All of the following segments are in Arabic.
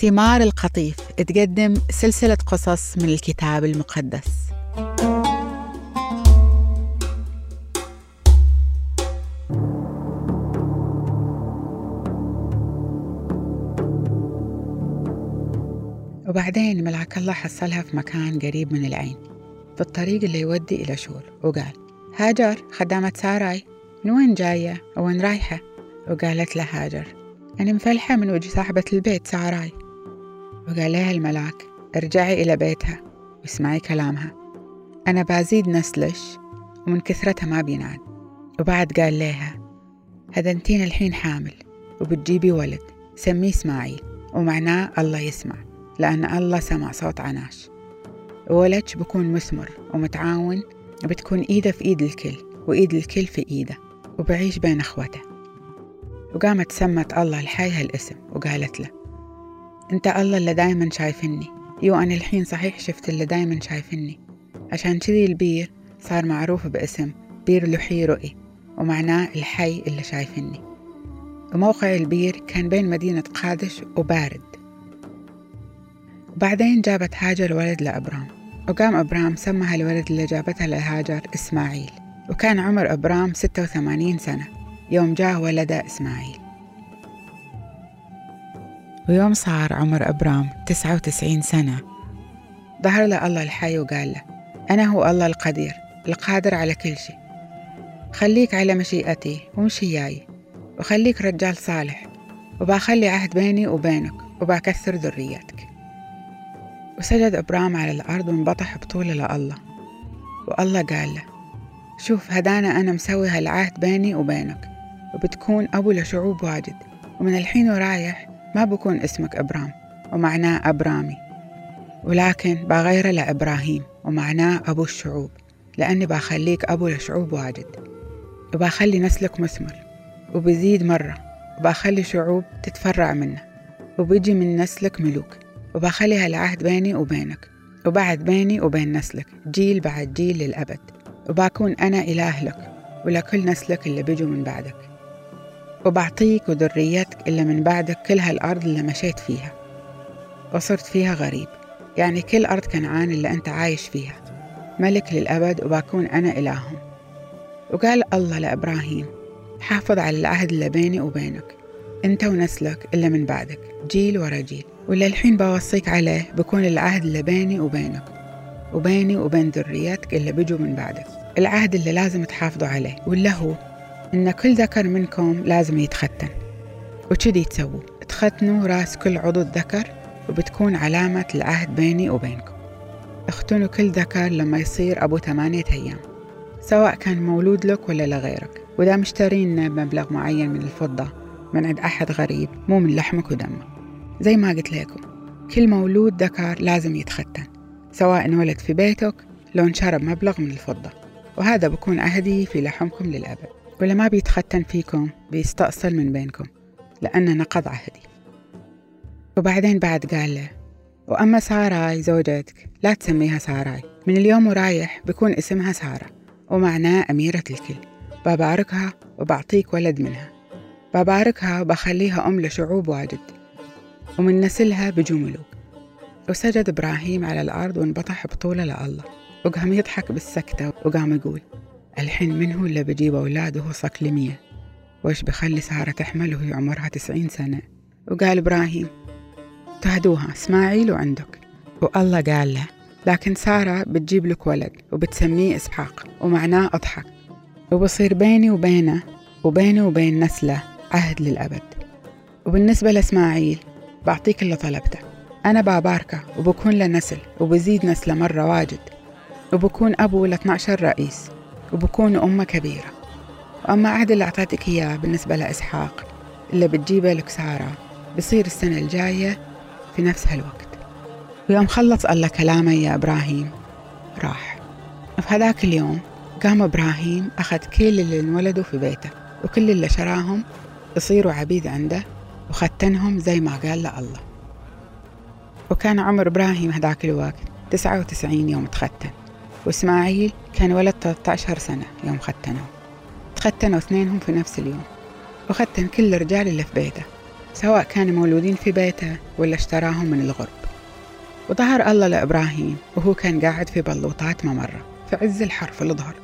ثمار القطيف. تقدم سلسلة قصص من الكتاب المقدس. وبعدين ملعك الله حصلها في مكان قريب من العين في الطريق اللي يودي إلى شور. وقال هاجر خدامة ساراي. من وين جاية؟ وين رايحة؟ وقالت له هاجر أنا مفلحة من وجه صاحبة البيت ساراي. وقال لها الملاك ارجعي إلى بيتها واسمعي كلامها. أنا بزيد نسلش ومن كثرتها ما بينعاد وبعد قال لها هدنتين الحين حامل وبتجيبي ولد سميه إسماعيل ومعناه الله يسمع لأن الله سمع صوت عناش. وولدش بكون مثمر ومتعاون وبتكون إيده في إيد الكل وإيد الكل في إيده وبعيش بين أخوته. وقامت سمت الله الحي هالاسم وقالت له أنت الله اللي دايما شايفني. يو أنا الحين صحيح شفت اللي دايما شايفني. عشان كذي البير صار معروف باسم بير لحي رؤي ومعناه الحي اللي شايفني. وموقع البير كان بين مدينة قادش وبارد. وبعدين جابت هاجر ولد لأبرام وقام أبرام سمى هالولد اللي جابتها لهاجر إسماعيل. وكان عمر أبرام 86 سنة يوم جاء ولده إسماعيل. ويوم صار عمر أبرام 99 سنة. ظهر له الله الحي وقال له أنا هو الله القدير القادر على كل شيء. خليك على مشيئتي ومشي وياي وخليك رجال صالح وبخلي عهد بيني وبينك وبكثر ذريتك. وسجد إبرام على الأرض وانبطح بطوله لله. والله قال له شوف هدانا أنا مسوي هالعهد بيني وبينك وبتكون أبو لشعوب واجد ومن الحين ورايح ما بكون اسمك إبرام ومعناه أبرامي. ولكن بغيره لإبراهيم ومعناه أبو الشعوب لأني بخليك أبو لشعوب واجد. وبخلي نسلك مثمر وبزيد مرة وبخلي شعوب تتفرع منه وبيجي من نسلك ملوك. وبخلي هالعهد بيني وبينك وبعد بيني وبين نسلك جيل بعد جيل للأبد. وبكون أنا إله لك ولكل نسلك اللي بيجوا من بعدك. وبعطيك وذريتك اللي من بعدك كل هالأرض اللي مشيت فيها. وصرت فيها غريب. يعني كل أرض كنعان اللي أنت عايش فيها. ملك للأبد وبكون أنا إلههم. وقال الله لإبراهيم حافظ على العهد اللي بيني وبينك. أنت ونسلك اللي من بعدك جيل ورا جيل. واللي الحين بوصيك عليه بكون العهد اللي بيني وبينك. وبيني وبين ذريتك اللي بيجوا من بعدك. العهد اللي لازم تحافظوا عليه. واللي هو إن كل ذكر منكم لازم يتختن. وكذي تسووا تختنوا راس كل عضو ذكر وبتكون علامة العهد بيني وبينكم. اختنوا كل ذكر لما يصير أبو ثمانية أيام سواء كان مولود لك ولا لغيرك. وإذا مشترين بمبلغ معين من الفضة من عند أحد غريب مو من لحمك ودمك. زي ما قلت لكم كل مولود ذكر لازم يتختن سواء انولد في بيتك لو انشرب مبلغ من الفضة. وهذا بكون عهدي في لحمكم للأبد. ولا ما بيتختن فيكم بيستأصل من بينكم لأن نقض عهدي. وبعدين بعد قال له وأما ساراي زوجتك لا تسميها ساراي من اليوم ورايح بكون اسمها سارة ومعناه أميرة الكل. بباركها وبعطيك ولد منها. بباركها وبخليها أم لشعوب واجد ومن نسلها بجو ملوك. وسجد إبراهيم على الأرض وانبطح بطوله لله. وقام يضحك بالسكتة وقام يقول الحين من هو اللي بجيب أولاده صقلمية وإيش بخلي سارة تحمل وهي عمرها تسعين سنة؟ وقال إبراهيم تهدوها إسماعيل وعندك والله قال له لكن سارة بتجيب لك ولد وبتسميه إسحاق ومعناه أضحك. وبصير بيني وبينه وبيني وبين نسله عهد للأبد. وبالنسبة لإسماعيل بعطيك اللي طلبته. أنا باباركه وبكون له نسل وبزيد نسله مرة واجد. وبكون أبو ل 12 رئيس. وبكون أمة كبيرة. وأما عهد اللي أعطيتك إياه بالنسبة لإسحاق اللي بتجيبه لك سارة بصير السنة الجاية في نفس هالوقت. ويوم خلص الله كلامه يا إبراهيم راح. في هذاك اليوم قام إبراهيم أخذ كل اللي انولدوا في بيته وكل اللي شراهم يصيروا عبيد عنده وختنهم زي ما قال له الله. وكان عمر إبراهيم هذاك الوقت تسعة وتسعين يوم تختن. وإسماعيل كان ولد 13 سنة يوم ختنوا تختنوا اثنينهم في نفس اليوم وختن كل الرجال اللي في بيته سواء كانوا مولودين في بيته ولا اشتراهم من الغرب. وظهر الله لإبراهيم وهو كان قاعد في بلوطات ممرة في عز الحر في الظهر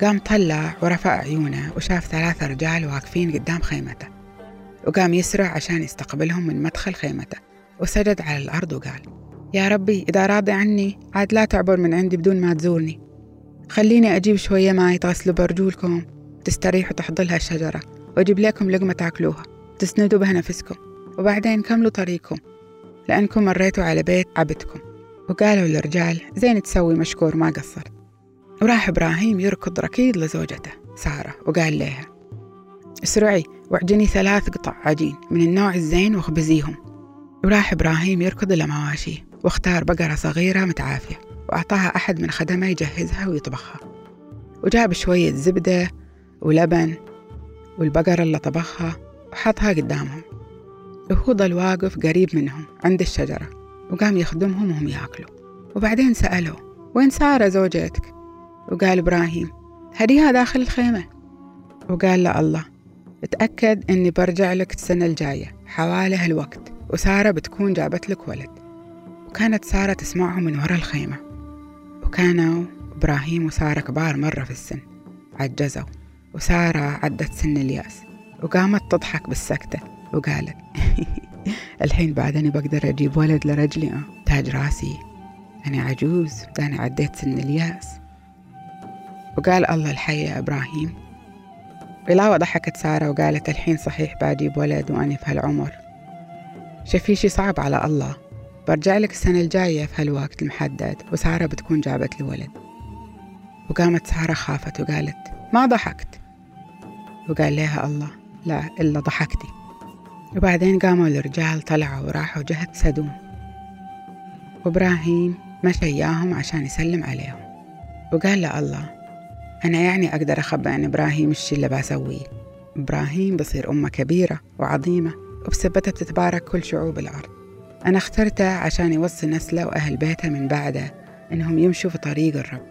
قام طلع ورفع عيونه وشاف ثلاثة رجال واقفين قدام خيمته وقام يسرع عشان يستقبلهم من مدخل خيمته وسجد على الأرض وقال يا ربي إذا راضي عني عاد لا تعبر من عندي بدون ما تزورني. خليني أجيب شوية ماي تغسلوا برجولكم تستريحوا تحت ظل هالشجرة وأجيب لكم لقمة تاكلوها تسندوا بها نفسكم وبعدين كملوا طريقكم لأنكم مريتوا على بيت عبدكم. وقالوا للرجال زين تسوي مشكور ما قصرت وراح إبراهيم يركض ركيض لزوجته سارة وقال لها اسرعي واعجني ثلاث قطع عجين من النوع الزين واخبزيهم وراح إبراهيم يركض إلى مواشيه. واختار بقرة صغيرة متعافية وأعطاها أحد من خدمة يجهزها ويطبخها. وجاب شوية زبدة ولبن والبقرة اللي طبخها وحطها قدامهم. وهو ضل واقف قريب منهم عند الشجرة وقام يخدمهم وهم يأكلوا. وبعدين سألوا وين سارة زوجتك؟ وقال إبراهيم هديها داخل الخيمة. وقال له الله اتأكد إني برجع لك السنة الجاية حوالي هالوقت وسارة بتكون جابت لك ولد. وكانت سارة تسمعه من ورا الخيمة. وكانوا إبراهيم وسارة كبار مرة في السن. عجزوا. وسارة عدت سن اليأس. وقامت تضحك بالسكتة. وقالت الحين بعد أنا بقدر أجيب ولد لرجلي أه تاج راسي. أنا عجوز ده أنا عديت سن اليأس. وقال الله الحي يا إبراهيم. بلاوة ضحكت سارة وقالت الحين صحيح بجيب ولد وأنا في هالعمر. شفي شي صعب على الله. برجع لك السنة الجاية في هالوقت المحدد. وسارة بتكون جابت لي ولد. وقامت سارة خافت وقالت ما ضحكت. وقال لها الله لا إلا ضحكتي. وبعدين قاموا الرجال طلعوا وراحوا جهة سدوم. وإبراهيم مشى إياهم عشان يسلم عليهم. وقال له الله أنا يعني أقدر أخبى عن إبراهيم الشي اللي بسويه؟ إبراهيم بصير أمة كبيرة وعظيمة وبسبتها بتتبارك كل شعوب الأرض. أنا اخترته عشان يوصي نسله وأهل بيته من بعده إنهم يمشوا في طريق الرب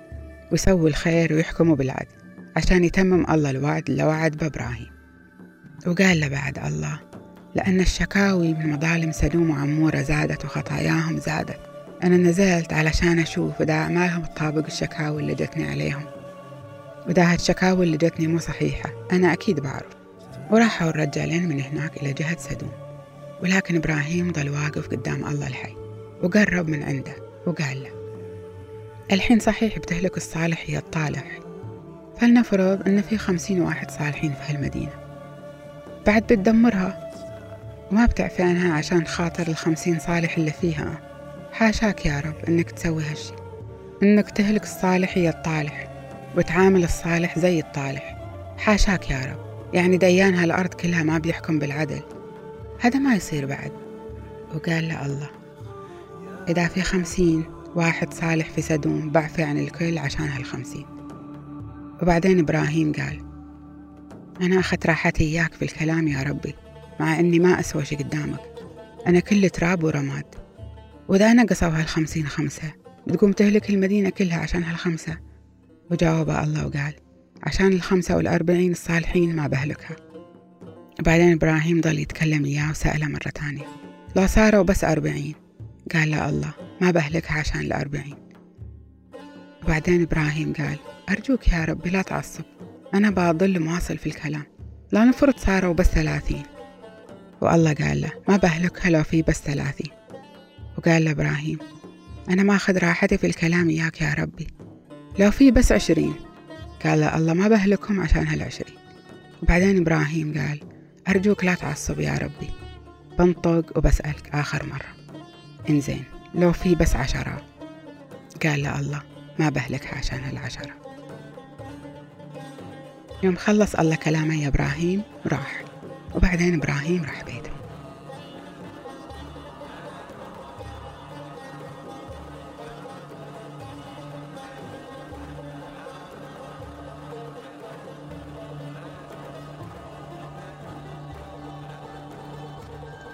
ويسووا الخير ويحكموا بالعدل عشان يتمم الله الوعد اللي وعد بإبراهيم وقال له بعد الله لأن الشكاوي من مظالم سدوم وعمورة زادت وخطاياهم زادت. أنا نزلت علشان أشوف إذا أعمالهم تطابق الشكاوي اللي جتني عليهم. وإذا هالشكاوي اللي جتني مو صحيحة أنا أكيد بعرف. وراحوا الرجالين من هناك إلى جهة سدوم. ولكن إبراهيم ظل واقف قدام الله الحي وقرب من عنده وقال له الحين صحيح بتهلك الصالح يا الطالح. فلنفرض أن في خمسين واحد صالحين في هالمدينة. بعد بتدمرها. وما بتعفي عنها عشان خاطر الخمسين صالح اللي فيها. حاشاك يا رب إنك تسوي هالشي. إنك تهلك الصالح يا الطالح وتعامل الصالح زي الطالح. حاشاك يا رب. يعني ديان هالأرض كلها ما بيحكم بالعدل. هذا ما يصير بعد. وقال له الله إذا في خمسين واحد صالح في سدوم بعفي عن الكل عشان هالخمسين. وبعدين إبراهيم قال أنا أخذت راحتي إياك في الكلام يا ربي مع إني ما أسوى شي قدامك. أنا كل تراب ورماد. وإذا نقصوا هالخمسين خمسة بتقوم تهلك المدينة كلها عشان هالخمسة. وجاوب الله وقال عشان الخمسة والأربعين الصالحين ما بهلكها. بعدين إبراهيم ضل يتكلم إياه وسأله مرة تانية لو صاروا بس أربعين. قال له الله ما بهلكها عشان الأربعين. وبعدين إبراهيم قال أرجوك يا ربي لا تعصب. أنا بضل مواصل في الكلام. لا نفرض صاروا بس ثلاثين. والله قال له ما بهلكها لو في بس ثلاثين. وقال له إبراهيم أنا ما أخذ راحتي في الكلام إياك يا ربي. لو في بس عشرين. قال له الله ما بهلكهم عشان هالعشرين. وبعدين إبراهيم قال أرجوك لا تعصب يا ربي. بنطق وبسألك آخر مرة. إنزين لو في بس عشرة. قال له الله ما بهلكها عشان هالعشرة يوم خلص الله كلامه يا إبراهيم راح. وبعدين إبراهيم راح بيته.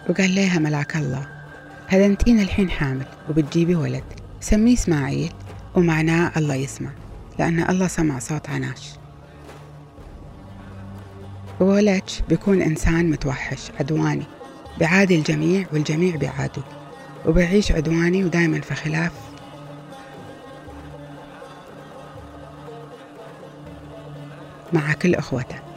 وقال لها ملاك الله هذا انتين الحين حامل وبتجيبي ولد. سميه إسماعيل ومعناه الله يسمع لأن الله سمع صوت عناش. وولدش بيكون إنسان متوحش عدواني بعادي الجميع والجميع بعاده وبعيش عدواني ودايما في خلاف. مع كل أخوته.